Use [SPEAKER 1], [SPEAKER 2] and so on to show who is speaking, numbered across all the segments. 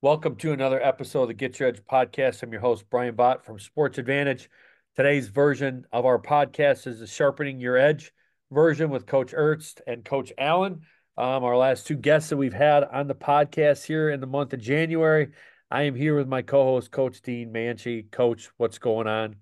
[SPEAKER 1] Welcome to another episode of the Get Your Edge podcast. I'm your host, Brian Bott from Sports Advantedge. Today's version of our podcast is the Sharpening Your Edge version with Coach Ernst and Coach Allen. Um, our last two guests that we've had on the podcast here in the month of January. I am here with my co host, Coach Dean Manchi. Coach, what's going on?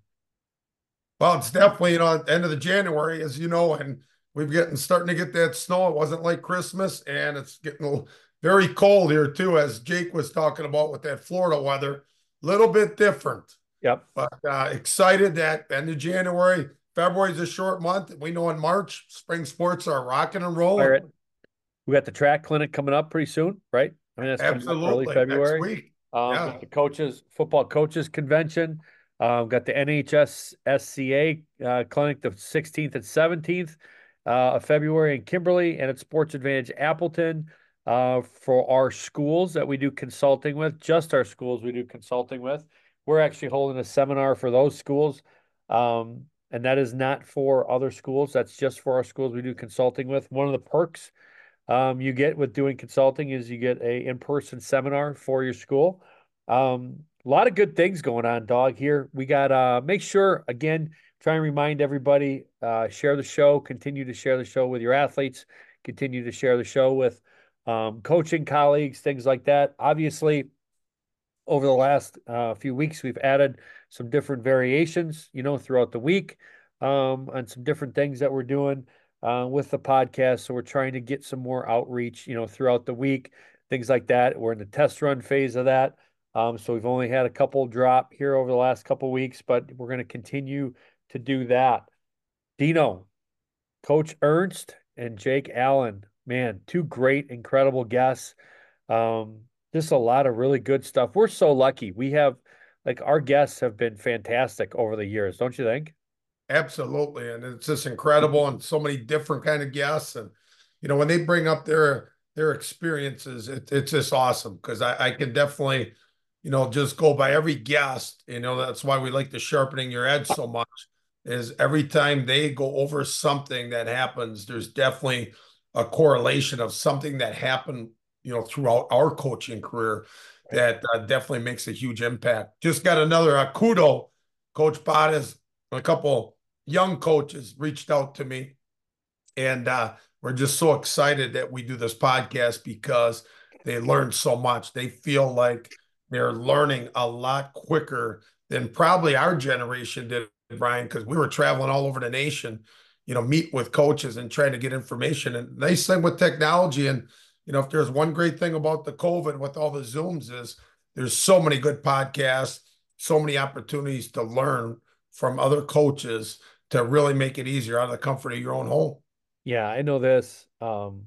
[SPEAKER 2] Well, it's definitely you know end of the January, as you know, and we've getting starting to get that snow. It wasn't like Christmas, and it's getting very cold here too, as Jake was talking about with that Florida weather. A little bit different.
[SPEAKER 1] Yep.
[SPEAKER 2] But uh, excited that end of January, February is a short month. We know in March, spring sports are rocking and rolling.
[SPEAKER 1] We got the track clinic coming up pretty soon, right?
[SPEAKER 2] I mean, that's absolutely early February. Next week.
[SPEAKER 1] Um, yeah. The coaches, football coaches convention. Um, got the NHS SCA uh, clinic the 16th and 17th uh, of February in Kimberly, and at Sports Advantedge Appleton uh, for our schools that we do consulting with. Just our schools we do consulting with. We're actually holding a seminar for those schools, um, and that is not for other schools. That's just for our schools we do consulting with. One of the perks um, you get with doing consulting is you get a in-person seminar for your school. Um, a lot of good things going on, dog. Here we got. Uh, make sure again. Try and remind everybody. Uh, share the show. Continue to share the show with your athletes. Continue to share the show with um, coaching colleagues, things like that. Obviously, over the last uh, few weeks, we've added some different variations. You know, throughout the week, um, on some different things that we're doing uh, with the podcast. So we're trying to get some more outreach. You know, throughout the week, things like that. We're in the test run phase of that. Um, so we've only had a couple drop here over the last couple weeks, but we're going to continue to do that. Dino, Coach Ernst, and Jake Allen, man, two great, incredible guests. Um, just a lot of really good stuff. We're so lucky. We have like our guests have been fantastic over the years, don't you think?
[SPEAKER 2] Absolutely, and it's just incredible, and so many different kind of guests, and you know when they bring up their their experiences, it, it's just awesome because I, I can definitely you know, just go by every guest. You know, that's why we like the sharpening your edge so much. Is every time they go over something that happens, there's definitely a correlation of something that happened, you know, throughout our coaching career that uh, definitely makes a huge impact. Just got another uh, kudo. Coach Bottas, a couple young coaches reached out to me, and uh, we're just so excited that we do this podcast because they learned so much. They feel like they're learning a lot quicker than probably our generation did, Brian, because we were traveling all over the nation, you know, meet with coaches and trying to get information. And nice thing with technology. And, you know, if there's one great thing about the COVID with all the Zooms is there's so many good podcasts, so many opportunities to learn from other coaches to really make it easier out of the comfort of your own home.
[SPEAKER 1] Yeah, I know this. Um,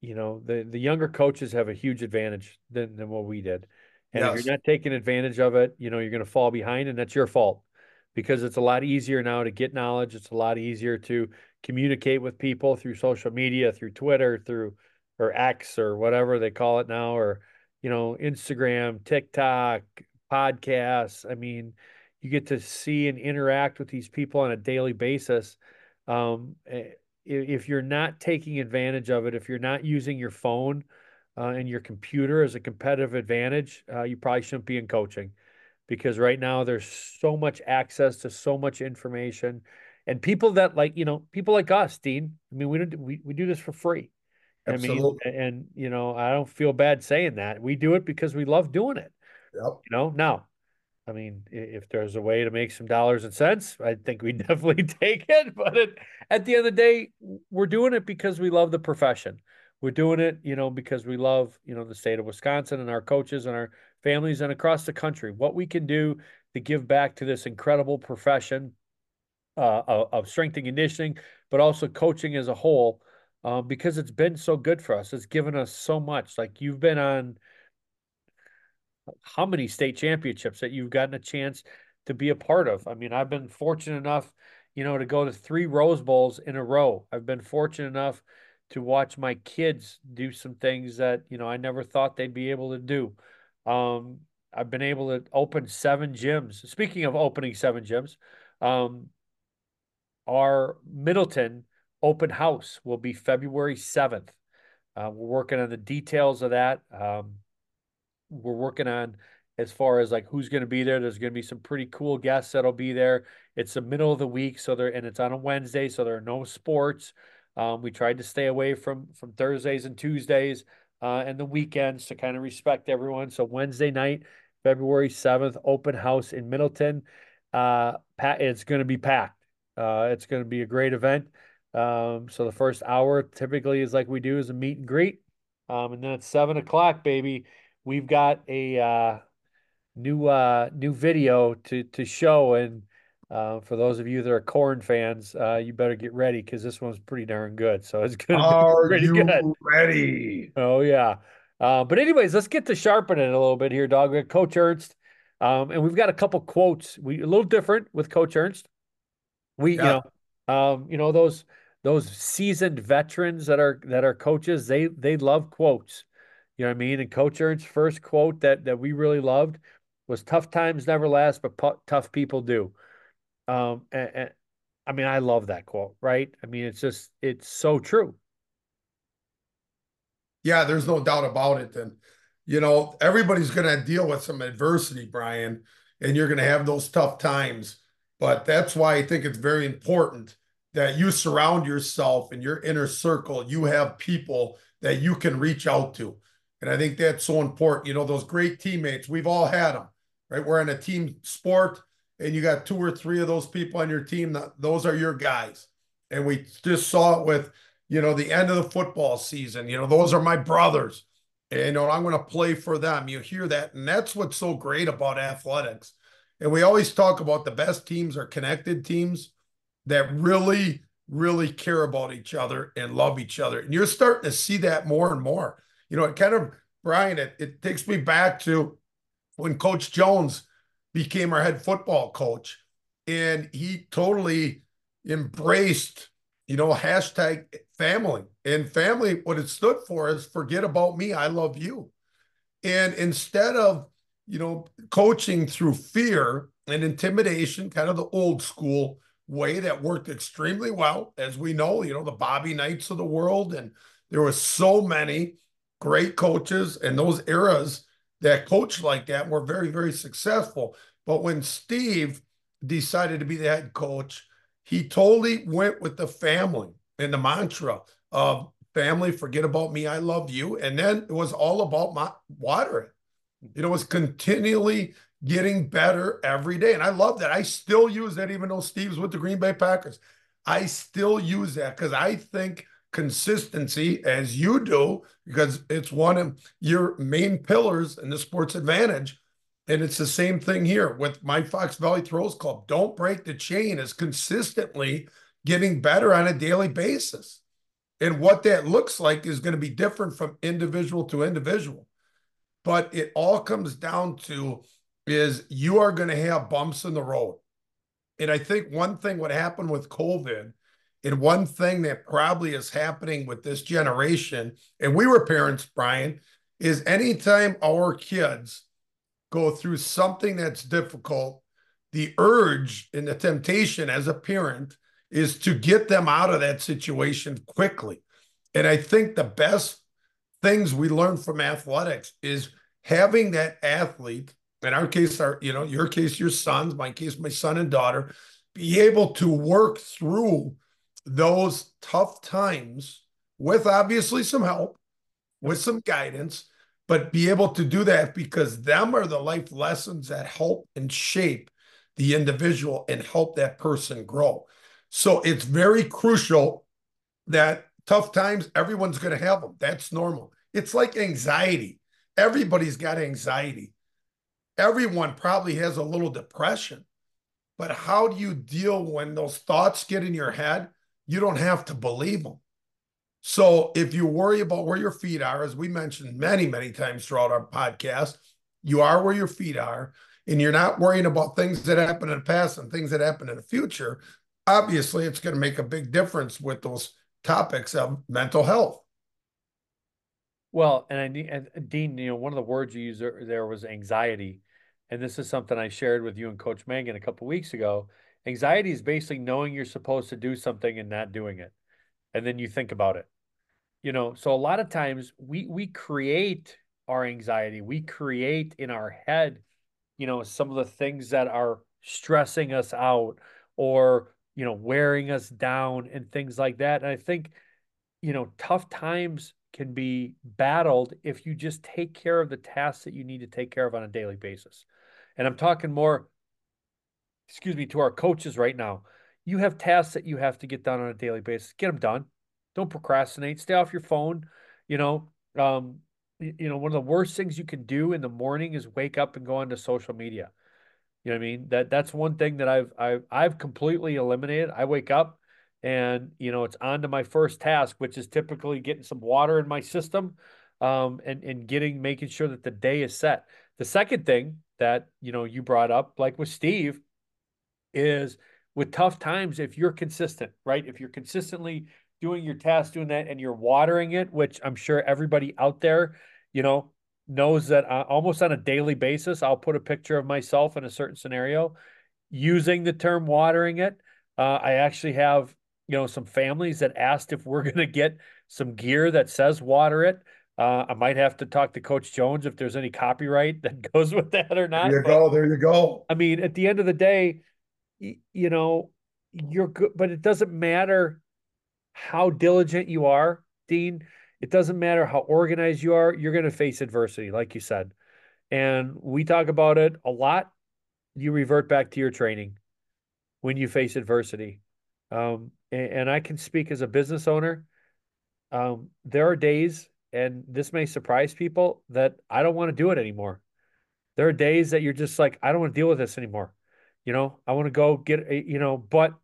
[SPEAKER 1] you know, the the younger coaches have a huge advantage than than what we did. And yes. if you're not taking advantage of it, you know, you're going to fall behind and that's your fault because it's a lot easier now to get knowledge. It's a lot easier to communicate with people through social media, through Twitter, through or X or whatever they call it now, or, you know, Instagram, TikTok, podcasts. I mean, you get to see and interact with these people on a daily basis. Um, eh, if you're not taking advantage of it, if you're not using your phone, uh, and your computer as a competitive advantage, uh, you probably shouldn't be in coaching because right now there's so much access to so much information and people that like, you know, people like us, Dean, I mean, we don't, we, we do this for free. Absolutely. I mean, and you know, I don't feel bad saying that we do it because we love doing it. Yep. You know, now, I mean, if there's a way to make some dollars and cents, I think we definitely take it. But it, at the end of the day, we're doing it because we love the profession we're doing it, you know, because we love, you know, the state of Wisconsin and our coaches and our families and across the country. What we can do to give back to this incredible profession uh, of strength and conditioning, but also coaching as a whole, um, because it's been so good for us. It's given us so much. Like you've been on how many state championships that you've gotten a chance to be a part of. I mean, I've been fortunate enough, you know, to go to three Rose Bowls in a row. I've been fortunate enough to watch my kids do some things that you know I never thought they'd be able to do. Um, I've been able to open seven gyms. Speaking of opening seven gyms, um, our Middleton open house will be February seventh. Uh, we're working on the details of that. Um, we're working on as far as like who's going to be there. There's going to be some pretty cool guests that'll be there. It's the middle of the week, so there and it's on a Wednesday, so there are no sports. Um, we tried to stay away from from Thursdays and Tuesdays uh, and the weekends to kind of respect everyone. So Wednesday night, February seventh, open house in Middleton. Uh, it's going to be packed. Uh, it's going to be a great event. Um, so the first hour typically is like we do is a meet and greet. Um, and then at seven o'clock, baby, we've got a uh, new uh, new video to to show. And uh, for those of you that are corn fans, uh, you better get ready because this one's pretty darn good. So it's gonna
[SPEAKER 2] are
[SPEAKER 1] be pretty
[SPEAKER 2] you
[SPEAKER 1] good.
[SPEAKER 2] ready?
[SPEAKER 1] Oh yeah. Uh, but anyways, let's get to sharpening it a little bit here, dog. We got Coach Ernst, um, and we've got a couple quotes. We a little different with Coach Ernst. We yeah. you know, um, you know those those seasoned veterans that are that are coaches. They they love quotes. You know what I mean? And Coach Ernst's first quote that that we really loved was "Tough times never last, but tough people do." Um, and, and I mean, I love that quote. Right? I mean, it's just it's so true.
[SPEAKER 2] Yeah, there's no doubt about it. And you know, everybody's going to deal with some adversity, Brian, and you're going to have those tough times. But that's why I think it's very important that you surround yourself in your inner circle. You have people that you can reach out to. And I think that's so important. You know, those great teammates, we've all had them, right? We're in a team sport and you got two or three of those people on your team. Those are your guys. And we just saw it with, you know, the end of the football season. You know, those are my brothers. And, you know, I'm going to play for them. You hear that. And that's what's so great about athletics. And we always talk about the best teams are connected teams that really, really care about each other and love each other. And you're starting to see that more and more. You know, it kind of, Brian, it, it takes me back to when Coach Jones became our head football coach. And he totally embraced, you know, hashtag family. And family, what it stood for is forget about me, I love you. And instead of, you know, coaching through fear and intimidation, kind of the old school way that worked extremely well, as we know, you know, the Bobby Knights of the world. And there were so many great coaches in those eras that coached like that were very, very successful. But when Steve decided to be the head coach, he totally went with the family and the mantra of family, forget about me, I love you. And then it was all about my water. It was continually getting better every day. And I love that. I still use that, even though Steve's with the Green Bay Packers. I still use that because I think consistency, as you do, because it's one of your main pillars in the sports advantedge. And it's the same thing here with my Fox Valley Throws Club. Don't break the chain is consistently getting better on a daily basis. And what that looks like is going to be different from individual to individual. But it all comes down to is you are going to have bumps in the road. And I think one thing what happened with COVID and one thing that probably is happening with this generation, and we were parents, Brian, is anytime our kids go through something that's difficult, the urge and the temptation as a parent is to get them out of that situation quickly. And I think the best things we learn from athletics is having that athlete, in our case, our, you know, your case, your sons, my case, my son and daughter, be able to work through those tough times with obviously some help, with some guidance, but be able to do that because them are the life lessons that help and shape the individual and help that person grow. So it's very crucial that tough times, everyone's going to have them. That's normal. It's like anxiety. Everybody's got anxiety. Everyone probably has a little depression. But how do you deal when those thoughts get in your head? You don't have to believe them. So if you worry about where your feet are, as we mentioned many, many times throughout our podcast, you are where your feet are, and you're not worrying about things that happen in the past and things that happen in the future obviously it's going to make a big difference with those topics of mental health.
[SPEAKER 1] Well, and I and Dean, you know, one of the words you used there was anxiety, and this is something I shared with you and Coach Mangan a couple weeks ago. Anxiety is basically knowing you're supposed to do something and not doing it, and then you think about it. You know, so a lot of times we we create our anxiety. We create in our head, you know, some of the things that are stressing us out or, you know, wearing us down and things like that. And I think, you know, tough times can be battled if you just take care of the tasks that you need to take care of on a daily basis. And I'm talking more, excuse me, to our coaches right now. You have tasks that you have to get done on a daily basis. Get them done. Don't procrastinate. Stay off your phone. You know, um, you know, one of the worst things you can do in the morning is wake up and go onto social media. You know what I mean? That that's one thing that I've I've I've completely eliminated. I wake up and you know it's on to my first task, which is typically getting some water in my system, um, and and getting making sure that the day is set. The second thing that you know you brought up, like with Steve, is with tough times if you're consistent, right? If you're consistently doing your task, doing that, and you're watering it, which I'm sure everybody out there, you know, knows that uh, almost on a daily basis, I'll put a picture of myself in a certain scenario using the term watering it. Uh, I actually have, you know, some families that asked if we're going to get some gear that says water it. Uh, I might have to talk to Coach Jones if there's any copyright that goes with that or not.
[SPEAKER 2] There you go. There you go.
[SPEAKER 1] I mean, at the end of the day, you, know, you're good, but it doesn't matter how diligent you are, Dean. It doesn't matter how organized you are, you're going to face adversity, like you said. And we talk about it a lot. You revert back to your training when you face adversity. Um, and, and, I can speak as a business owner. Um, there are days, and this may surprise people, that I don't want to do it anymore. There are days that you're just like, I don't want to deal with this anymore. You know, I want to go get, a, you know, but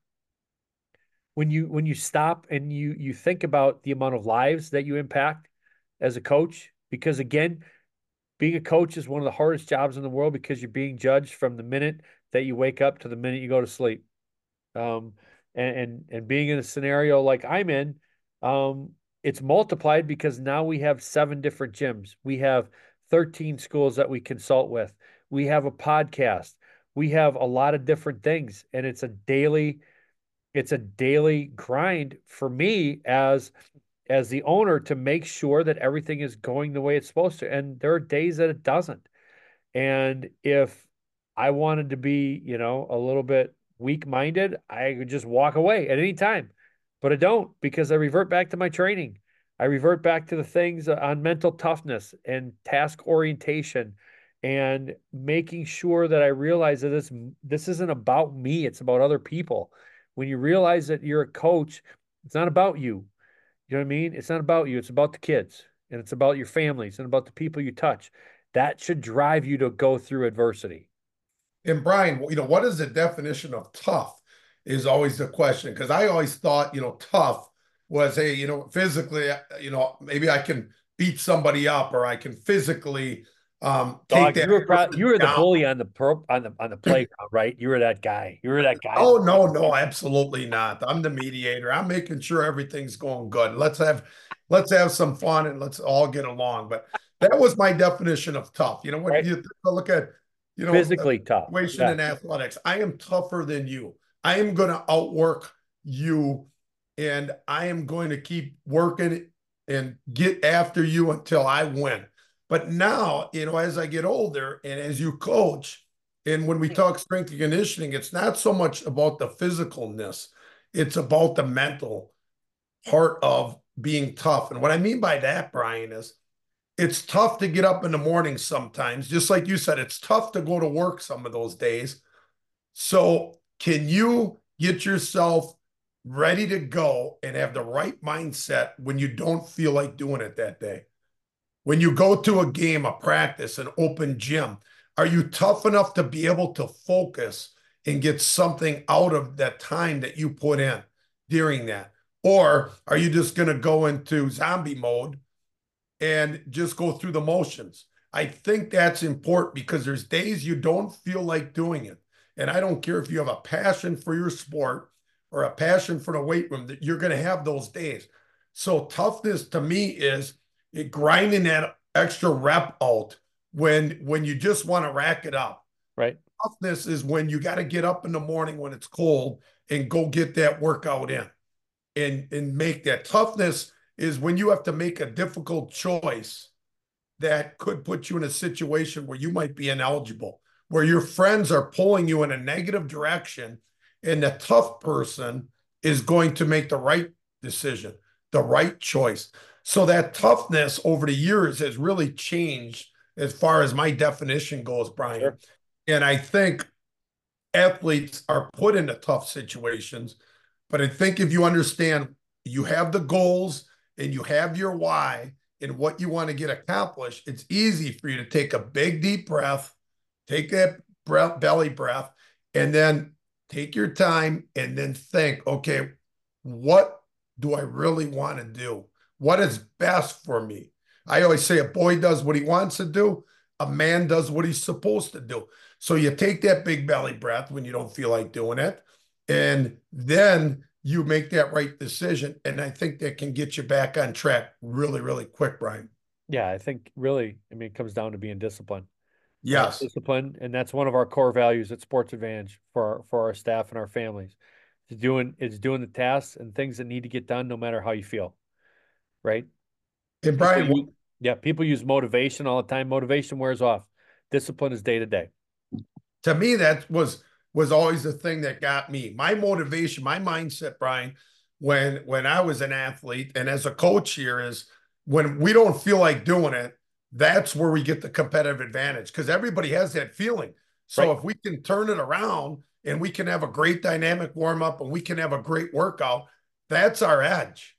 [SPEAKER 1] when you when you stop and you you think about the amount of lives that you impact as a coach because again being a coach is one of the hardest jobs in the world because you're being judged from the minute that you wake up to the minute you go to sleep. Um, and, and and being in a scenario like i'm in um, it's multiplied because now we have seven different gyms. We have 13 schools that we consult with. We have a podcast we have a lot of different things and it's a daily it's a daily grind for me as as the owner to make sure that everything is going the way it's supposed to and there are days that it doesn't. And if i wanted to be you know a little bit weak minded i could just walk away at any time but i don't because i revert back to my training. I revert back to the things on mental toughness and task orientation and making sure that i realize that this this isn't about me it's about other people when you realize that you're a coach, it's not about you. You know what I mean? It's not about you. It's about the kids and it's about your families and about the people you touch. That should drive you to go through adversity.
[SPEAKER 2] And Brian, you know, what is the definition of tough is always the question. Cause I always thought, you know, tough was, hey, you know, physically, uh, you know, maybe I can beat somebody up or I can physically um,
[SPEAKER 1] Dog, you were, you were the bully on the pro- on the on the playground, right? You were that guy. You were that guy.
[SPEAKER 2] Oh no, no, absolutely not. I'm the mediator. I'm making sure everything's going good. Let's have let's have some fun and let's all get along. But that was my definition of tough. You know, when right. you look at you know
[SPEAKER 1] physically tough
[SPEAKER 2] situation yeah. in athletics, I am tougher than you. I am going to outwork you, and I am going to keep working and get after you until I win. But now, you know, as I get older and as you coach, and when we talk strength and conditioning, it's not so much about the physicalness, it's about the mental part of being tough. And what I mean by that, Brian, is it's tough to get up in the morning sometimes. Just like you said, it's tough to go to work some of those days. So, can you get yourself ready to go and have the right mindset when you don't feel like doing it that day? When you go to a game, a practice, an open gym, are you tough enough to be able to focus and get something out of that time that you put in during that? Or are you just going to go into zombie mode and just go through the motions? I think that's important because there's days you don't feel like doing it. And I don't care if you have a passion for your sport or a passion for the weight room, that you're going to have those days. So toughness to me is it, grinding that extra rep out when when you just want to rack it up.
[SPEAKER 1] Right.
[SPEAKER 2] Toughness is when you got to get up in the morning when it's cold and go get that workout in and and make that toughness is when you have to make a difficult choice that could put you in a situation where you might be ineligible, where your friends are pulling you in a negative direction, and the tough person is going to make the right decision, the right choice. So that toughness over the years has really changed as far as my definition goes, Brian. Sure. And I think athletes are put into tough situations. But I think if you understand you have the goals and you have your why and what you want to get accomplished, it's easy for you to take a big, deep breath, take that breath, belly breath, and then take your time and then think, okay, what do I really want to do? What is best for me? I always say a boy does what he wants to do, a man does what he's supposed to do. So you take that big belly breath when you don't feel like doing it, and then you make that right decision. And I think that can get you back on track really, really quick, Brian.
[SPEAKER 1] Yeah, I think really, I mean, it comes down to being disciplined.
[SPEAKER 2] Yes,
[SPEAKER 1] discipline, and that's one of our core values at Sports Advantedge for our, for our staff and our families. It's doing it's doing the tasks and things that need to get done, no matter how you feel, right?
[SPEAKER 2] And Brian,
[SPEAKER 1] people, yeah, people use motivation all the time. Motivation wears off. Discipline is day to day
[SPEAKER 2] to me, that was was always the thing that got me. My motivation, my mindset, Brian, when when I was an athlete and as a coach here is when we don't feel like doing it, that's where we get the competitive advantage because everybody has that feeling. So right. if we can turn it around and we can have a great dynamic warm up and we can have a great workout, that's our edge.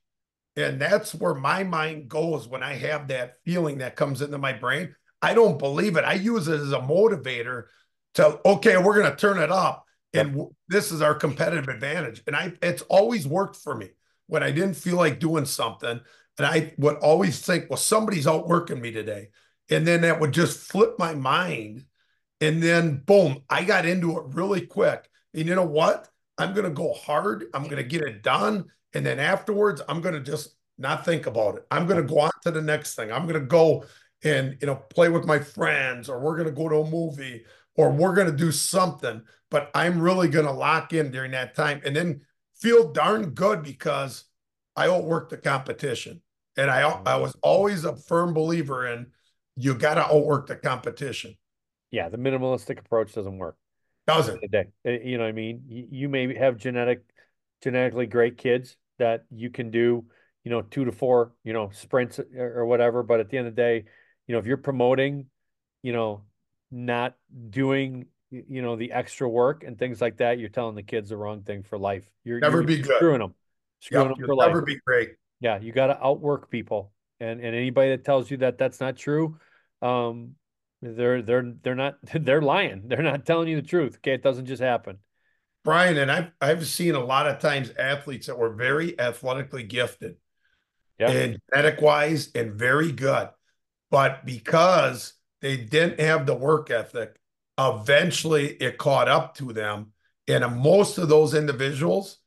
[SPEAKER 2] And that's where my mind goes when I have that feeling that comes into my brain. I don't believe it. I use it as a motivator to okay, we're going to turn it up, and this is our competitive advantage. And I, it's always worked for me when I didn't feel like doing something, and I would always think, well, somebody's outworking me today, and then that would just flip my mind, and then boom, I got into it really quick. And you know what? I'm going to go hard. I'm going to get it done, and then afterwards, I'm going to just not think about it. I'm going to go on to the next thing. I'm going to go and you know play with my friends, or we're going to go to a movie, or we're going to do something, but I'm really going to lock in during that time and then feel darn good because I outwork the competition. And I, I was always a firm believer in you got to outwork the competition.
[SPEAKER 1] Yeah, the minimalistic approach doesn't work.
[SPEAKER 2] Doesn't.
[SPEAKER 1] Eh, you know what I mean? You may have genetic, genetically great kids that you can do, you know, two to four, you know, sprints or whatever. But at the end of the day, you know, if you're promoting, you know, not doing you know the extra work and things like that, you're telling the kids the wrong thing for life. You're
[SPEAKER 2] never
[SPEAKER 1] you're
[SPEAKER 2] be good.
[SPEAKER 1] Screwing them.
[SPEAKER 2] Screwing yep, them for life. Never be great.
[SPEAKER 1] Yeah, you got to outwork people, and and anybody that tells you that that's not true, um, they're they're they're not they're lying. They're not telling you the truth. Okay, it doesn't just happen.
[SPEAKER 2] Brian and I've I've seen a lot of times athletes that were very athletically gifted, yeah, and genetic wise, and very good, but because they didn't have the work ethic. Eventually, it caught up to them. And most of those individuals,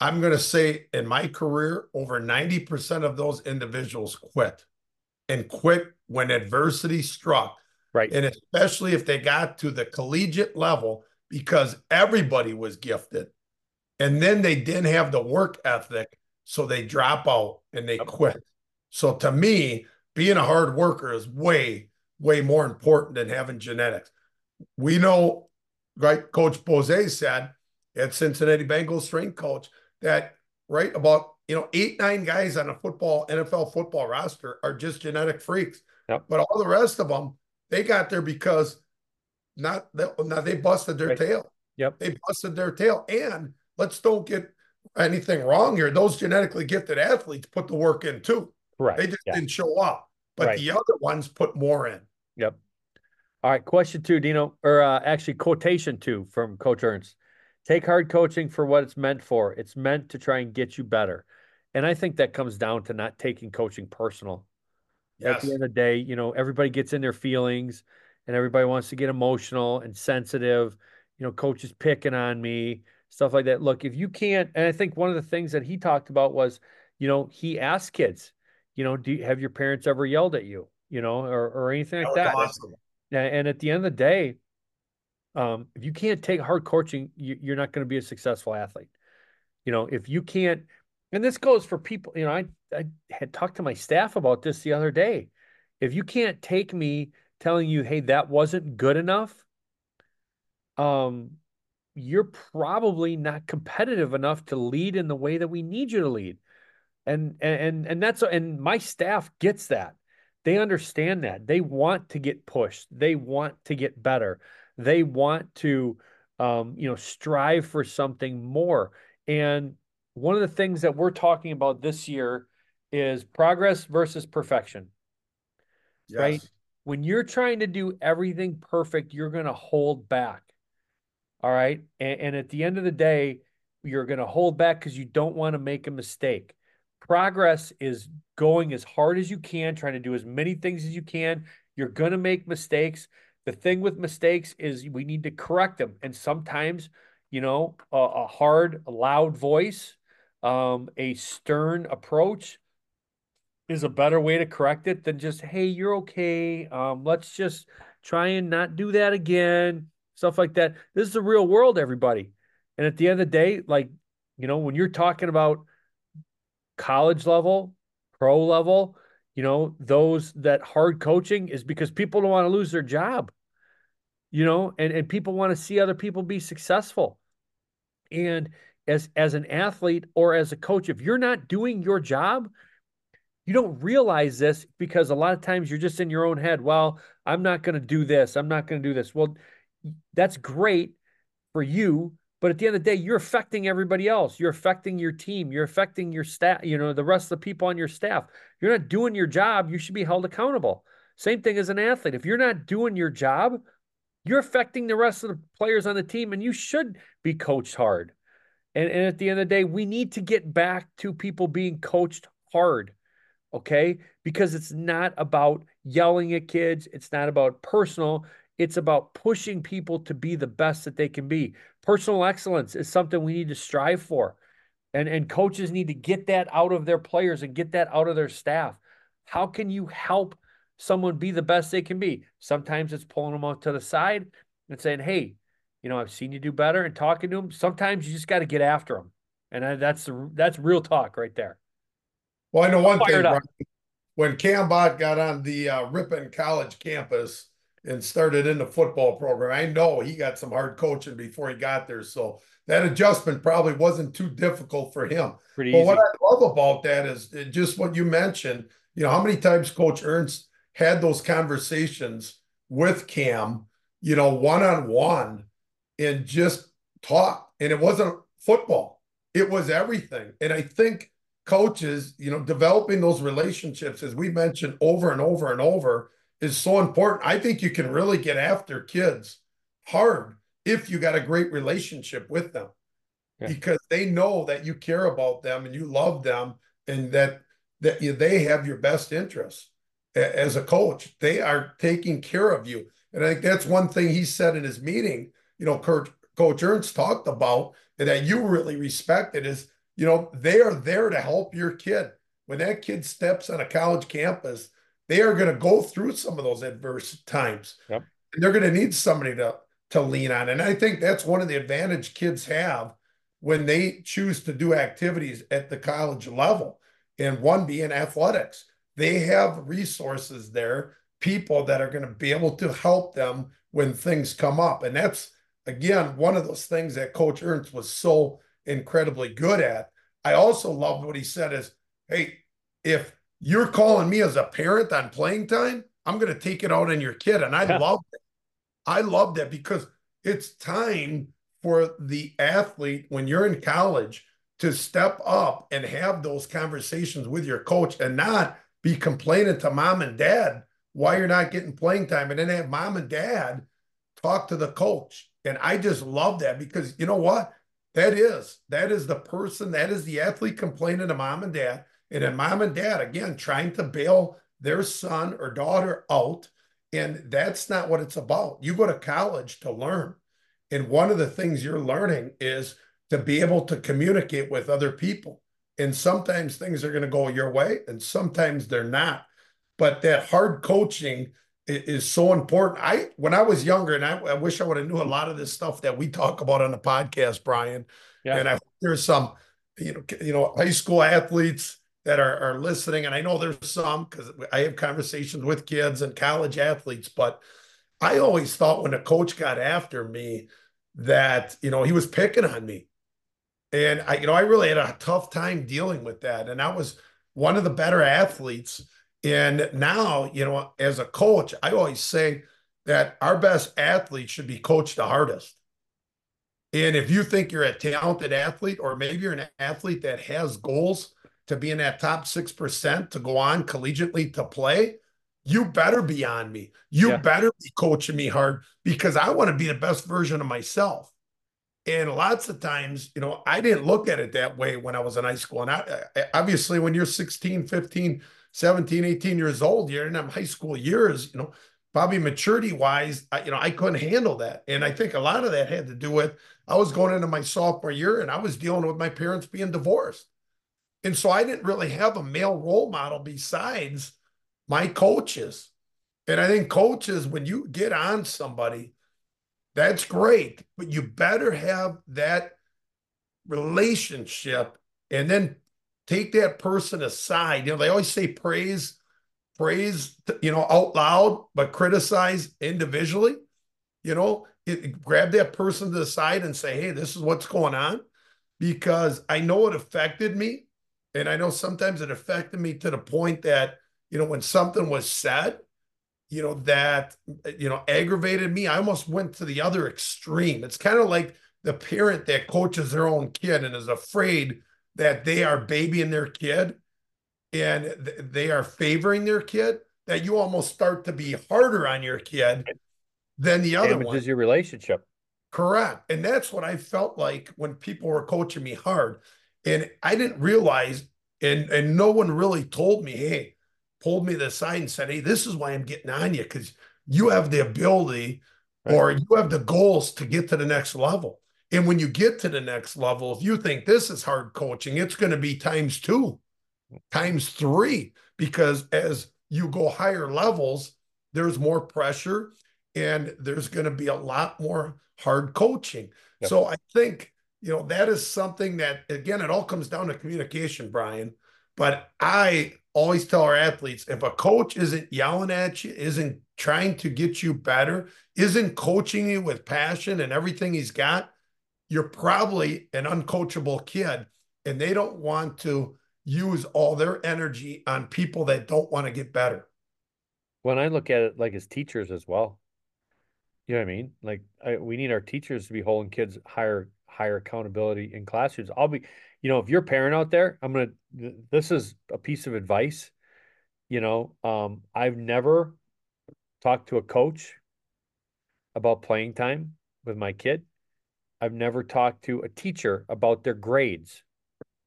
[SPEAKER 2] I'm going to say in my career, over 90% of those individuals quit and quit when adversity struck.
[SPEAKER 1] Right.
[SPEAKER 2] And especially if they got to the collegiate level because everybody was gifted. And then they didn't have the work ethic. So they drop out and they quit. So to me, being a hard worker is way way more important than having genetics. We know, right? Coach Bose said at Cincinnati Bengals strength coach that right about you know eight nine guys on a football NFL football roster are just genetic freaks.
[SPEAKER 1] Yep.
[SPEAKER 2] But all the rest of them, they got there because not that now they busted their right. tail.
[SPEAKER 1] Yep.
[SPEAKER 2] They busted their tail. And let's don't get anything wrong here. Those genetically gifted athletes put the work in too.
[SPEAKER 1] Right.
[SPEAKER 2] They just yeah. didn't show up but right. the other ones put more in.
[SPEAKER 1] Yep. All right. Question two, Dino, or uh, actually quotation two from Coach Ernst. Take hard coaching for what it's meant for. It's meant to try and get you better. And I think that comes down to not taking coaching personal. Yes. At the end of the day, you know, everybody gets in their feelings and everybody wants to get emotional and sensitive. You know, coaches picking on me, stuff like that. Look, if you can't, and I think one of the things that he talked about was, you know, he asked kids, you know, do you, have your parents ever yelled at you, you know, or, or anything like that? Awesome. And at the end of the day, um, if you can't take hard coaching, you, are not going to be a successful athlete. You know, if you can't, and this goes for people, you know, I, I had talked to my staff about this the other day. if you can't take me telling you, hey, that wasn't good enough, um, you're probably not competitive enough to lead in the way that we need you to lead. And and and that's and my staff gets that. They understand that. They want to get pushed. They want to get better. They want to um, you know, strive for something more. And one of the things that we're talking about this year is progress versus perfection. Yes. Right? When you're trying to do everything perfect, you're going to hold back. All right. And, and at the end of the day, you're going to hold back because you don't want to make a mistake. Progress is going as hard as you can, trying to do as many things as you can. You're going to make mistakes. The thing with mistakes is we need to correct them. And sometimes, you know, a, a hard, loud voice, um, a stern approach is a better way to correct it than just, hey, you're okay. Um, let's just try and not do that again stuff like that. This is the real world, everybody. And at the end of the day, like, you know, when you're talking about college level, pro level, you know, those that hard coaching is because people don't want to lose their job, you know, and, and people want to see other people be successful. And as as an athlete or as a coach, if you're not doing your job, you don't realize this because a lot of times you're just in your own head. Well, I'm not going to do this. I'm not going to do this. Well, that's great for you but at the end of the day you're affecting everybody else you're affecting your team you're affecting your staff you know the rest of the people on your staff you're not doing your job you should be held accountable same thing as an athlete if you're not doing your job you're affecting the rest of the players on the team and you should be coached hard and, and at the end of the day we need to get back to people being coached hard okay because it's not about yelling at kids it's not about personal it's about pushing people to be the best that they can be. Personal excellence is something we need to strive for. And, and coaches need to get that out of their players and get that out of their staff. How can you help someone be the best they can be? Sometimes it's pulling them out to the side and saying, hey, you know, I've seen you do better and talking to them. Sometimes you just got to get after them. And that's the, that's real talk right there.
[SPEAKER 2] Well, I know one thing, Brian, when Cam Bott got on the uh, Ripon College campus, and started in the football program. I know he got some hard coaching before he got there. So that adjustment probably wasn't too difficult for him. Pretty but easy. what I love about that is just what you mentioned. You know, how many times Coach Ernst had those conversations with Cam, you know, one on one and just talk. And it wasn't football, it was everything. And I think coaches, you know, developing those relationships, as we mentioned over and over and over, is so important. I think you can really get after kids hard if you got a great relationship with them yeah. because they know that you care about them and you love them and that that you, they have your best interests as a coach. They are taking care of you. And I think that's one thing he said in his meeting, you know, Coach, Coach Ernst talked about that you really respected is, you know, they are there to help your kid. When that kid steps on a college campus, they are going to go through some of those adverse times. Yep. And they're going to need somebody to to lean on. And I think that's one of the advantage kids have when they choose to do activities at the college level. And one being athletics. They have resources there, people that are going to be able to help them when things come up. And that's again one of those things that Coach Ernst was so incredibly good at. I also loved what he said is, hey, if you're calling me as a parent on playing time, I'm going to take it out on your kid. And I yeah. love. I love that because it's time for the athlete when you're in college to step up and have those conversations with your coach and not be complaining to mom and dad why you're not getting playing time and then have mom and dad talk to the coach. And I just love that because you know what? That is that is the person, that is the athlete complaining to mom and dad and then mom and dad, again, trying to bail their son or daughter out. And that's not what it's about. You go to college to learn. And one of the things you're learning is to be able to communicate with other people. And sometimes things are going to go your way, and sometimes they're not. But that hard coaching is so important. I when I was younger, and I, I wish I would have knew a lot of this stuff that we talk about on the podcast, Brian. Yeah. And I there's some, you know, you know, high school athletes that are, are listening, and I know there's some because I have conversations with kids and college athletes, but I always thought when a coach got after me that, you know, he was picking on me. And I, you know, I really had a tough time dealing with that. And I was one of the better athletes. And now, you know, as a coach, I always say that our best athletes should be coached the hardest. And if you think you're a talented athlete, or maybe you're an athlete that has goals to be in that top 6% to go on collegiately to play, you better be on me. You yeah. better be coaching me hard because I want to be the best version of myself. And lots of times, you know, I didn't look at it that way when I was in high school. And I, obviously, when you're 16, 15, 17, 18 years old, you're in them high school years, you know, probably maturity wise, I, you know, I couldn't handle that. And I think a lot of that had to do with I was going into my sophomore year and I was dealing with my parents being divorced. And so I didn't really have a male role model besides my coaches. And I think coaches, when you get on somebody, that's great, but you better have that relationship and then take that person aside. You know, they always say praise, praise, you know, out loud, but criticize individually. You know, it, grab that person to the side and say, hey, this is what's going on. Because I know it affected me. And I know sometimes it affected me to the point that you know, when something was said, you know, that, you know, aggravated me, I almost went to the other extreme. It's kind of like the parent that coaches their own kid and is afraid that they are babying their kid and th- they are favoring their kid, that you almost start to be harder on your kid than the other
[SPEAKER 1] Damages one. your relationship.
[SPEAKER 2] Correct. And that's what I felt like when people were coaching me hard. And I didn't realize, and and no one really told me, hey, pulled me to the side and said, Hey, this is why I'm getting on you because you have the ability right. or you have the goals to get to the next level. And when you get to the next level, if you think this is hard coaching, it's going to be times two, times three, because as you go higher levels, there's more pressure and there's going to be a lot more hard coaching. Yep. So I think, you know, that is something that, again, it all comes down to communication, Brian. But I always tell our athletes if a coach isn't yelling at you, isn't trying to get you better, isn't coaching you with passion and everything he's got, you're probably an uncoachable kid. And they don't want to use all their energy on people that don't want to get better.
[SPEAKER 1] When I look at it like as teachers as well, you know what I mean? Like I, we need our teachers to be holding kids higher, higher accountability in classrooms. I'll be, you know, if you're a parent out there, I'm gonna. This is a piece of advice. You know, um, I've never talked to a coach about playing time with my kid. I've never talked to a teacher about their grades,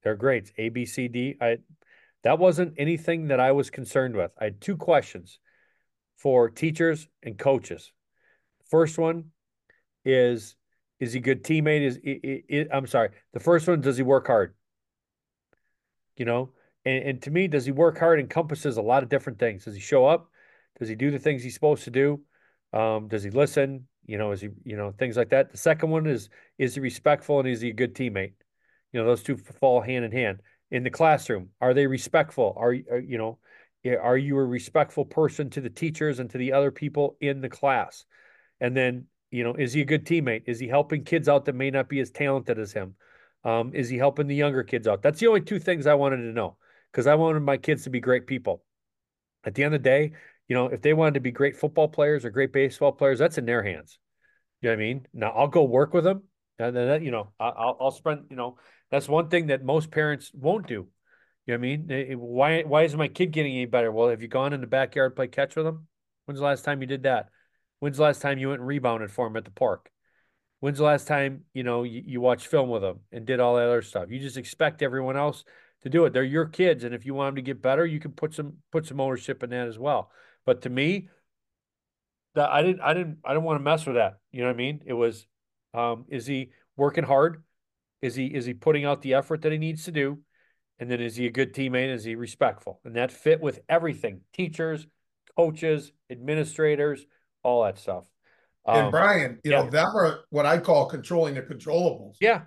[SPEAKER 1] their grades, A, B, C, D. I that wasn't anything that I was concerned with. I had two questions for teachers and coaches. First one is is he a good teammate? Is I'm sorry. The first one, does he work hard? You know, and, and to me, does he work hard encompasses a lot of different things. Does he show up? Does he do the things he's supposed to do? Um, does he listen? You know, is he, you know, things like that. The second one is, is he respectful and is he a good teammate? You know, those two fall hand in hand. In the classroom, are they respectful? Are, are you know, are you a respectful person to the teachers and to the other people in the class? And then you know, is he a good teammate? Is he helping kids out that may not be as talented as him? Um, is he helping the younger kids out? That's the only two things I wanted to know because I wanted my kids to be great people. At the end of the day, you know, if they wanted to be great football players or great baseball players, that's in their hands. You know what I mean? Now I'll go work with them, and then you know I'll I'll spend you know that's one thing that most parents won't do. You know what I mean? Why why is my kid getting any better? Well, have you gone in the backyard play catch with them? When's the last time you did that? When's the last time you went and rebounded for him at the park? When's the last time you know you, you watched film with them and did all that other stuff? You just expect everyone else to do it. They're your kids, and if you want them to get better, you can put some put some ownership in that as well. But to me, that I didn't I didn't I didn't want to mess with that. You know what I mean? It was, um, is he working hard? Is he is he putting out the effort that he needs to do? And then is he a good teammate? Is he respectful? And that fit with everything: teachers, coaches, administrators all that stuff.
[SPEAKER 2] Um, and Brian, you yeah. know, them are what I call controlling the controllables.
[SPEAKER 1] Yeah.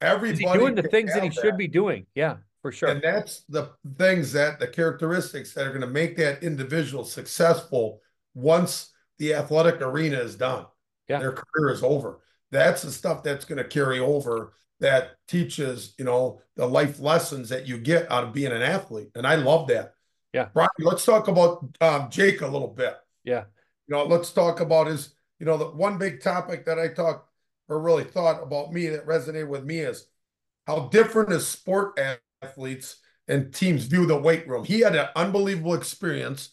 [SPEAKER 2] Everybody
[SPEAKER 1] doing the things that he that. should be doing. Yeah, for sure.
[SPEAKER 2] And that's the things that the characteristics that are going to make that individual successful once the athletic arena is done.
[SPEAKER 1] Yeah.
[SPEAKER 2] Their career is over. That's the stuff that's going to carry over that teaches, you know, the life lessons that you get out of being an athlete. And I love that.
[SPEAKER 1] Yeah.
[SPEAKER 2] Brian, let's talk about um, Jake a little bit.
[SPEAKER 1] Yeah.
[SPEAKER 2] You know, let's talk about his, you know, the one big topic that I talked or really thought about me that resonated with me is how different is sport athletes and teams view the weight room. He had an unbelievable experience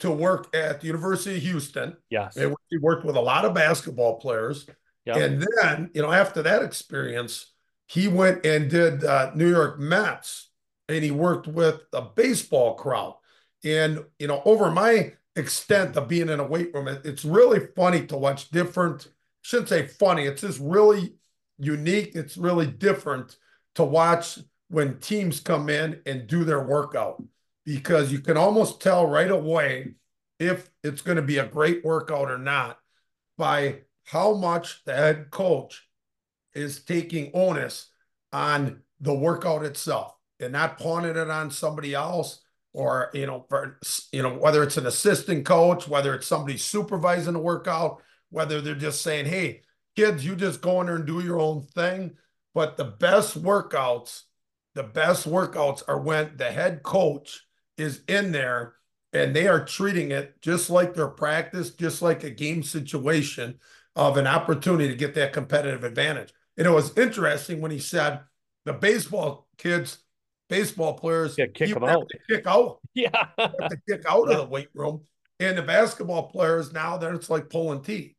[SPEAKER 2] to work at the University of Houston.
[SPEAKER 1] Yes.
[SPEAKER 2] He worked with a lot of basketball players. Yep. And then, you know, after that experience, he went and did uh, New York Mets and he worked with a baseball crowd. And, you know, over my extent of being in a weight room, it, it's really funny to watch different, shouldn't say funny, it's just really unique. It's really different to watch when teams come in and do their workout because you can almost tell right away if it's going to be a great workout or not by how much the head coach is taking onus on the workout itself and not pawning it on somebody else or you know for, you know whether it's an assistant coach whether it's somebody supervising the workout whether they're just saying hey kids you just go in there and do your own thing. But the best workouts the best workouts are when the head coach is in there and they are treating it just like their practice, just like a game situation of an opportunity to get that competitive advantage. And it was interesting when he said the baseball kids, baseball players,
[SPEAKER 1] yeah, kick them out.
[SPEAKER 2] kick out.
[SPEAKER 1] Yeah.
[SPEAKER 2] have to kick out yeah. of the weight room. And the basketball players now, then it's like pulling teeth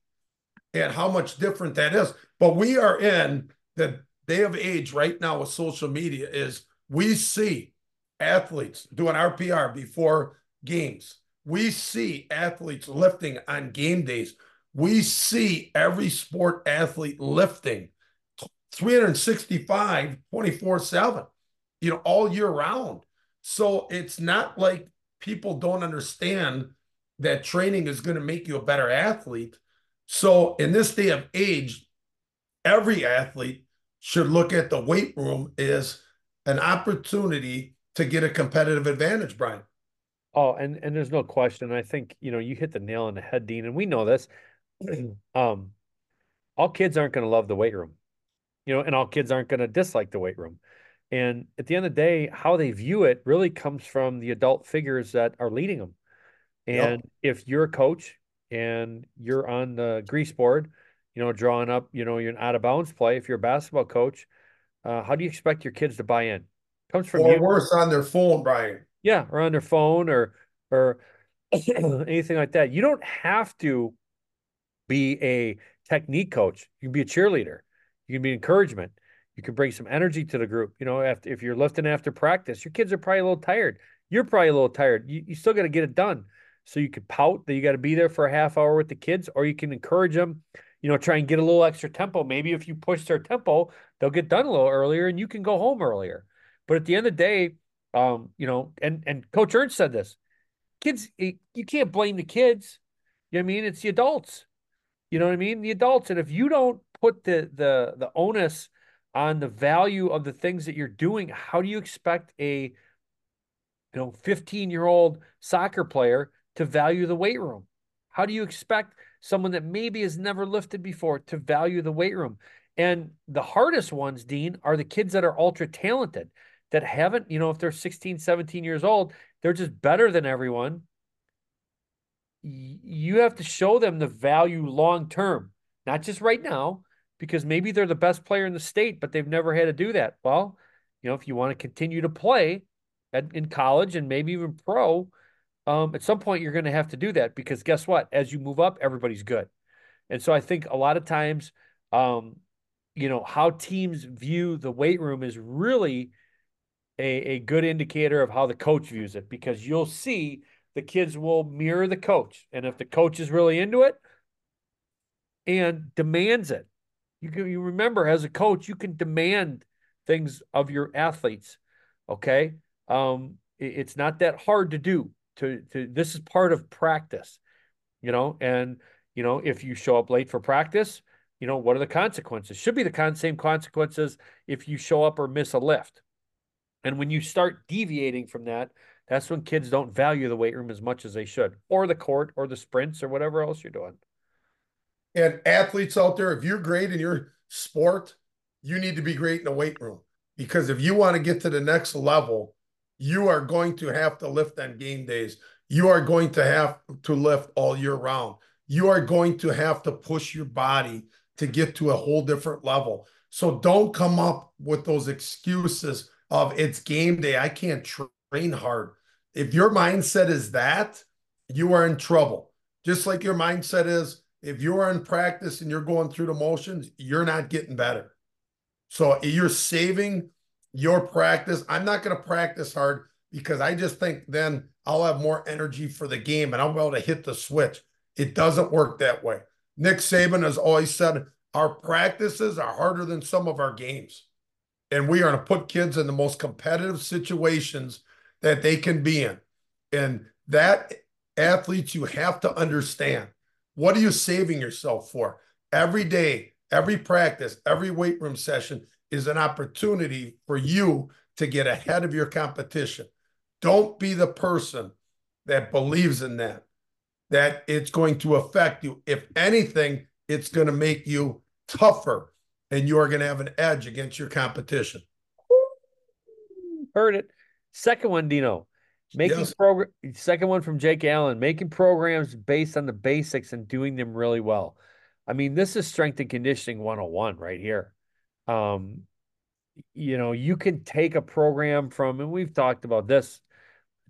[SPEAKER 2] and how much different that is. But we are in the day of age right now with social media is we see athletes doing RPR before games. We see athletes lifting on game days. We see every sport athlete lifting 365, 24 7, you know, all year round. So it's not like people don't understand that training is going to make you a better athlete. So in this day of age, every athlete should look at the weight room as an opportunity to get a competitive advantage, Brian.
[SPEAKER 1] Oh, and and there's no question. I think you know you hit the nail on the head, Dean, and we know this. um, all kids aren't going to love the weight room, you know, and all kids aren't going to dislike the weight room. And at the end of the day, how they view it really comes from the adult figures that are leading them. And yep. if you're a coach and you're on the grease board, you know, drawing up, you know, you're an out of bounds play. If you're a basketball coach, uh, how do you expect your kids to buy in? Comes from
[SPEAKER 2] or
[SPEAKER 1] you.
[SPEAKER 2] worse on their phone, Brian.
[SPEAKER 1] Yeah, or on their phone or or anything like that. You don't have to be a technique coach. You can be a cheerleader. You can be encouragement. You can bring some energy to the group. You know, if, if you're lifting after practice, your kids are probably a little tired. You're probably a little tired. You, you still got to get it done. So you could pout that you got to be there for a half hour with the kids, or you can encourage them, you know, try and get a little extra tempo. Maybe if you push their tempo, they'll get done a little earlier and you can go home earlier. But at the end of the day, um, you know, and and Coach Ernst said this: kids, eh, you can't blame the kids. You know I mean? It's the adults. You know what I mean? The adults. And if you don't put the the the onus on the value of the things that you're doing, how do you expect a you know 15 year old soccer player to value the weight room? How do you expect someone that maybe has never lifted before to value the weight room? And the hardest ones, Dean, are the kids that are ultra talented that haven't, you know, if they're 16, 17 years old, they're just better than everyone. You have to show them the value long term, not just right now, because maybe they're the best player in the state, but they've never had to do that. Well, you know, if you want to continue to play at, in college and maybe even pro, um, at some point you're going to have to do that because guess what? As you move up, everybody's good. And so I think a lot of times, um, you know, how teams view the weight room is really a, a good indicator of how the coach views it because you'll see the kids will mirror the coach. And if the coach is really into it and demands it, you can you remember as a coach, you can demand things of your athletes. Okay. Um, it, it's not that hard to do. To, to this is part of practice, you know, and you know, if you show up late for practice, you know, what are the consequences? Should be the con- same consequences if you show up or miss a lift And when you start deviating from that, that's when kids don't value the weight room as much as they should, or the court, or the sprints, or whatever else you're doing.
[SPEAKER 2] And athletes out there, if you're great in your sport, you need to be great in the weight room because if you want to get to the next level, you are going to have to lift on game days. You are going to have to lift all year round. You are going to have to push your body to get to a whole different level. So don't come up with those excuses of it's game day. I can't train hard. If your mindset is that, you are in trouble. Just like your mindset is if you're in practice and you're going through the motions, you're not getting better. So you're saving your practice. I'm not going to practice hard because I just think then I'll have more energy for the game and I'll be able to hit the switch. It doesn't work that way. Nick Saban has always said our practices are harder than some of our games. And we are going to put kids in the most competitive situations that they can be in. And that athletes, you have to understand what are you saving yourself for? Every day, every practice, every weight room session is an opportunity for you to get ahead of your competition. Don't be the person that believes in that, that it's going to affect you. If anything, it's going to make you tougher and you are going to have an edge against your competition.
[SPEAKER 1] Heard it. Second one, Dino. Making yes. program second one from Jake Allen, making programs based on the basics and doing them really well. I mean, this is strength and conditioning 101 right here. Um, you know, you can take a program from, and we've talked about this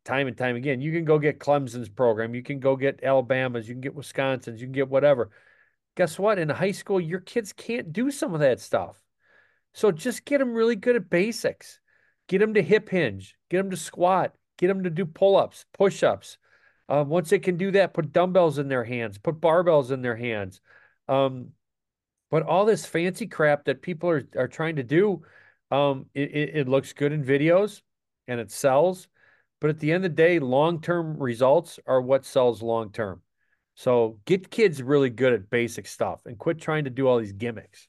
[SPEAKER 1] time and time again. You can go get Clemson's program, you can go get Alabama's, you can get Wisconsin's, you can get whatever. Guess what? In high school, your kids can't do some of that stuff. So just get them really good at basics. Get them to hip hinge, get them to squat, get them to do pull ups, push ups. Um, once they can do that, put dumbbells in their hands, put barbells in their hands. Um, but all this fancy crap that people are, are trying to do, um, it, it, it looks good in videos and it sells. But at the end of the day, long term results are what sells long term. So get kids really good at basic stuff and quit trying to do all these gimmicks.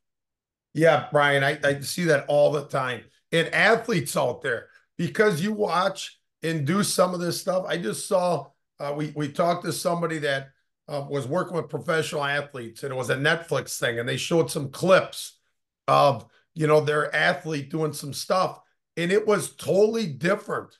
[SPEAKER 2] Yeah, Brian, I, I see that all the time. And athletes out there, because you watch and do some of this stuff. I just saw uh, we we talked to somebody that uh, was working with professional athletes, and it was a Netflix thing, and they showed some clips of you know their athlete doing some stuff, and it was totally different.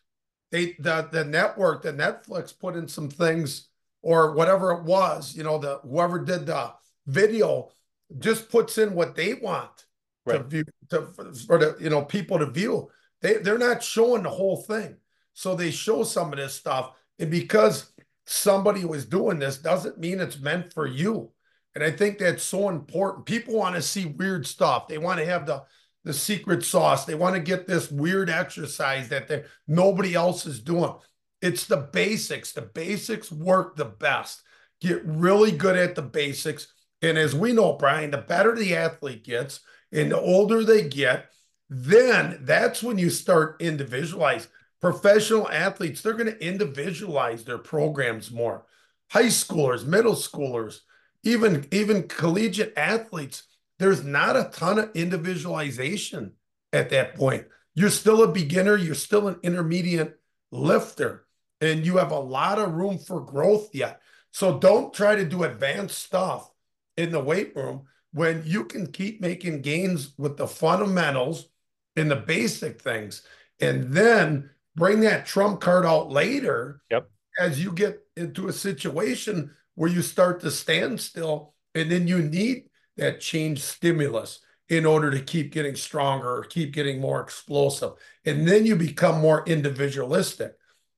[SPEAKER 2] They the the network, the Netflix put in some things or whatever it was, you know, the whoever did the video just puts in what they want right. to view to for the you know people to view. They they're not showing the whole thing. So they show some of this stuff. And because somebody was doing this doesn't mean it's meant for you. And I think that's so important. People want to see weird stuff. They want to have the the secret sauce. They want to get this weird exercise that they nobody else is doing. It's the basics. The basics work the best. Get really good at the basics. And as we know, Brian, the better the athlete gets and the older they get, then that's when you start individualize professional athletes, they're going to individualize their programs more. High schoolers, middle schoolers, even even collegiate athletes, there's not a ton of individualization at that point. You're still a beginner, you're still an intermediate lifter, and you have a lot of room for growth yet. So don't try to do advanced stuff in the weight room when you can keep making gains with the fundamentals and the basic things. And then bring that trump card out later
[SPEAKER 1] yep.
[SPEAKER 2] as you get into a situation where you start to stand still and then you need that change stimulus in order to keep getting stronger or keep getting more explosive and then you become more individualistic.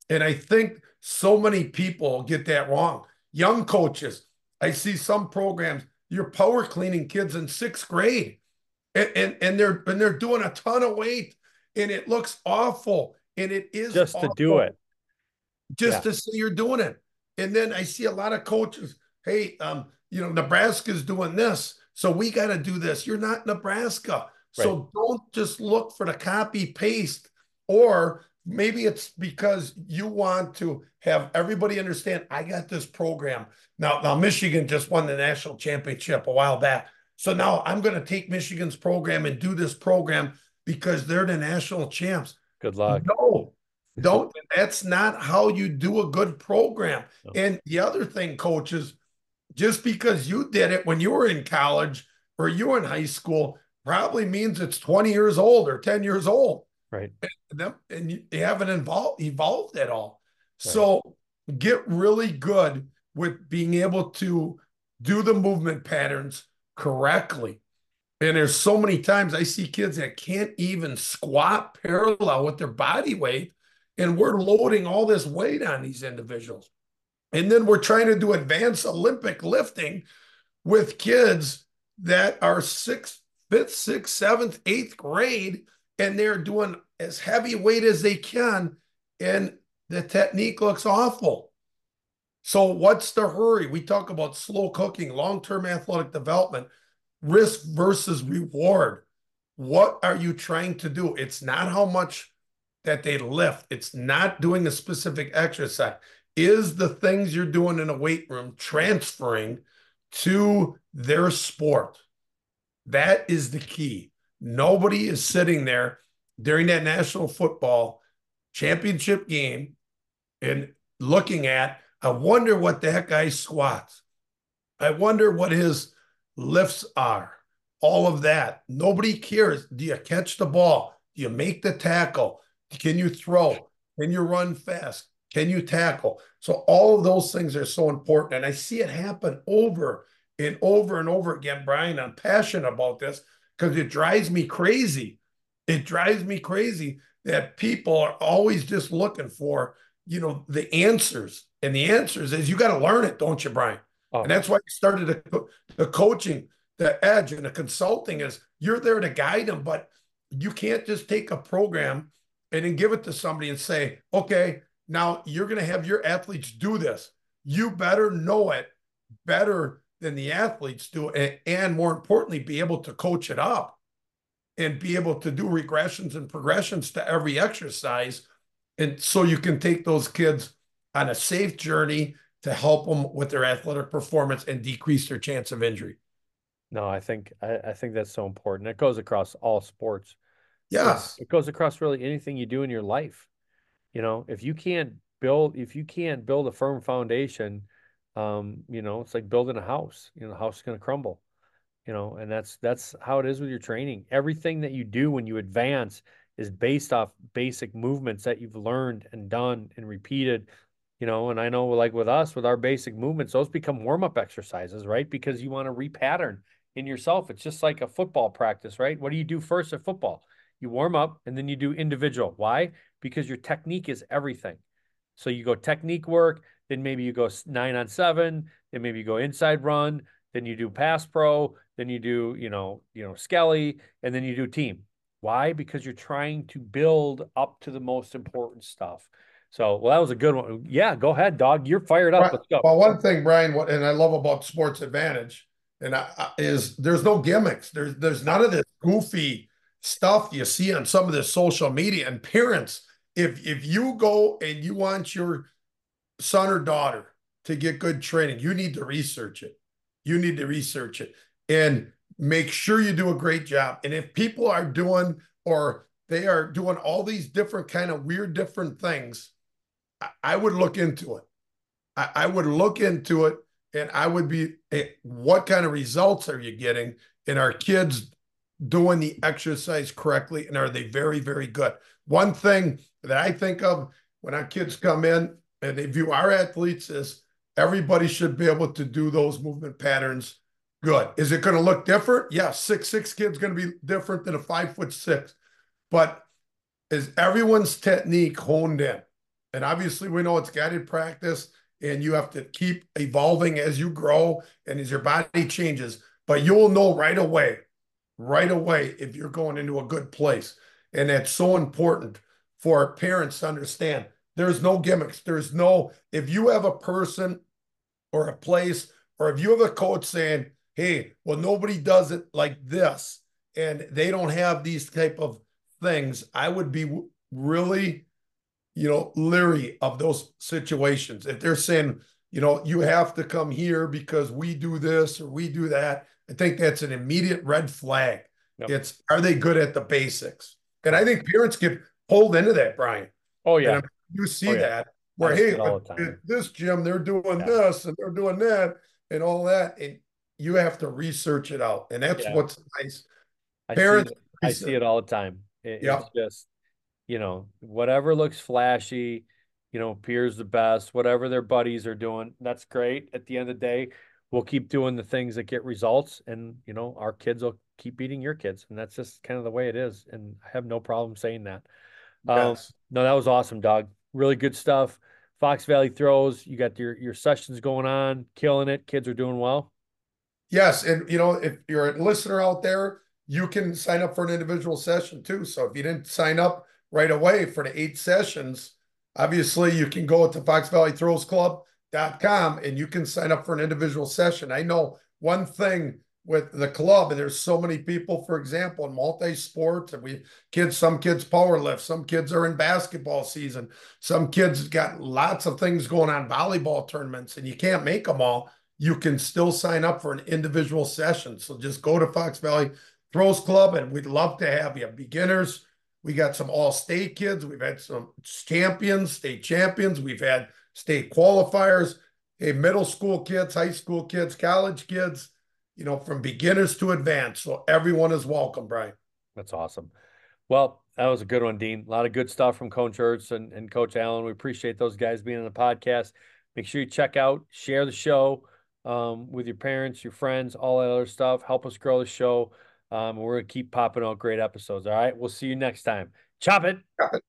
[SPEAKER 2] And i think so many people get that wrong. Young coaches i see some programs you're power cleaning kids in sixth grade and, and, and they're and they're doing a ton of weight and it looks awful and it is
[SPEAKER 1] just awful. to do it,
[SPEAKER 2] just yeah. to say you're doing it. And then I see a lot of coaches, hey, um, you know, Nebraska's doing this, so we got to do this. You're not Nebraska, right. so don't just look for the copy paste, or maybe it's because you want to have everybody understand. I got this program now. Now Michigan just won the national championship a while back. So now I'm going to take Michigan's program and do this program because they're the national champs.
[SPEAKER 1] Good luck.
[SPEAKER 2] No, don't. That's not how you do a good program. No. And the other thing, coaches, just because you did it when you were in college or you were in high school probably means it's 20 years old or 10 years old.
[SPEAKER 1] Right.
[SPEAKER 2] And, them, and you, you haven't evolved, evolved at all. Right. So get really good with being able to do the movement patterns correctly. And there's so many times I see kids that can't even squat parallel with their body weight. And we're loading all this weight on these individuals. And then we're trying to do advanced Olympic lifting with kids that are sixth, fifth, sixth, seventh, eighth grade, and they're doing as heavy weight as they can. And the technique looks awful. So, what's the hurry? We talk about slow cooking, long term athletic development, risk versus reward. What are you trying to do? It's not how much that they lift, it's not doing a specific exercise. Is the things you're doing in a weight room transferring to their sport? That is the key. Nobody is sitting there during that national football championship game and looking at I wonder what that guy squats. I wonder what his lifts are. All of that. Nobody cares. Do you catch the ball? Do you make the tackle? Can you throw? Can you run fast? Can you tackle? So all of those things are so important. And I see it happen over and over and over again, Brian. I'm passionate about this because it drives me crazy. It drives me crazy that people are always just looking for, you know, the answers. And the answers is you got to learn it, don't you, Brian? Oh. And that's why you started the, the coaching, the edge, and the consulting is you're there to guide them, but you can't just take a program and then give it to somebody and say, okay, now you're going to have your athletes do this. You better know it better than the athletes do, and, and more importantly, be able to coach it up and be able to do regressions and progressions to every exercise. And so you can take those kids on a safe journey to help them with their athletic performance and decrease their chance of injury.
[SPEAKER 1] No, I think I, I think that's so important. It goes across all sports.
[SPEAKER 2] Yes.
[SPEAKER 1] It goes across really anything you do in your life. You know, if you can't build if you can't build a firm foundation, um, you know, it's like building a house. You know, the house is gonna crumble. You know, and that's that's how it is with your training. Everything that you do when you advance is based off basic movements that you've learned and done and repeated you know and i know like with us with our basic movements those become warm-up exercises right? Because you want to repattern in yourself. It's just like a football practice right? What do you do first at football? You warm up and then you do individual. Why? Because your technique is everything. So you go technique work then maybe you go nine on seven then maybe you go inside run then you do pass pro then you do you know you know skelly and then you do team. Why? Because you're trying to build up to the most important stuff so, well, that was a good one. Yeah, go ahead, dog. You're fired up. Let's go.
[SPEAKER 2] Well, one thing, Brian, what and I love about Sports Advantedge, and I, I, is there's no gimmicks. There's there's none of this goofy stuff you see on some of this social media. And parents, if if you go and you want your son or daughter to get good training, you need to research it. You need to research it and make sure you do a great job. And if people are doing or they are doing all these different kind of weird different things I would look into it. I, I would look into it and I would be, hey, what kind of results are you getting? And are kids doing the exercise correctly? And are they very, very good? One thing that I think of when our kids come in and they view our athletes is everybody should be able to do those movement patterns good. Is it going to look different? Yeah, six six kid's going to be different than a five foot six, but is everyone's technique honed in? And obviously, we know it's guided practice, and you have to keep evolving as you grow and as your body changes. But you'll know right away, right away, if you're going into a good place. And that's so important for parents to understand. There's no gimmicks. There's no, if you have a person or a place, or if you have a coach saying, hey, well, nobody does it like this, and they don't have these type of things, I would be really you know, leery of those situations. If they're saying, you know, you have to come here because we do this or we do that, I think that's an immediate red flag. Yep. It's are they good at the basics? And I think parents get pulled into that, Brian.
[SPEAKER 1] Oh yeah,
[SPEAKER 2] you see oh, yeah. that where hey, this gym they're doing yeah. this and they're doing that and all that, and you have to research it out, and that's yeah. what's nice.
[SPEAKER 1] I Parents, see I see it all the time. It. It's just you know whatever looks flashy, you know, appears the best, whatever their buddies are doing, that's great. At the end of the day, we'll keep doing the things that get results, and you know, our kids will keep beating your kids, and that's just kind of the way it is. And I have no problem saying that. Um, yes. Um, no, that was awesome, dog. Really good stuff. Fox Valley throws. You got your your sessions going on, killing it. Kids are doing well.
[SPEAKER 2] Yes, and you know if you're a listener out there, you can sign up for an individual session too. So if you didn't sign up right away for the eight sessions, obviously you can go to Fox Valley Throws Club.com and you can sign up for an individual session. I know one thing with the club and there's so many people for example in multi-sport and we kids some kids power lift some kids are in basketball season. Some kids got lots of things going on volleyball tournaments and you can't make them all. You can still sign up for an individual session. So just go to fox valley throws club and we'd love to have you. Beginners we got some all state kids we've had some champions state champions we've had state qualifiers hey middle school kids high school kids college kids you know, from beginners to advanced. So everyone is welcome, Brian.
[SPEAKER 1] That's awesome. Well, that was a good one, Dean. A lot of good stuff from Coach Ernst and, and Coach Allen. We appreciate those guys being on the podcast. Make sure you check out, share the show um, with your parents, your friends, all that other stuff. Help us grow the show. Um, we're to keep popping out great episodes. All right. We'll see you next time. Chop it. Chop it.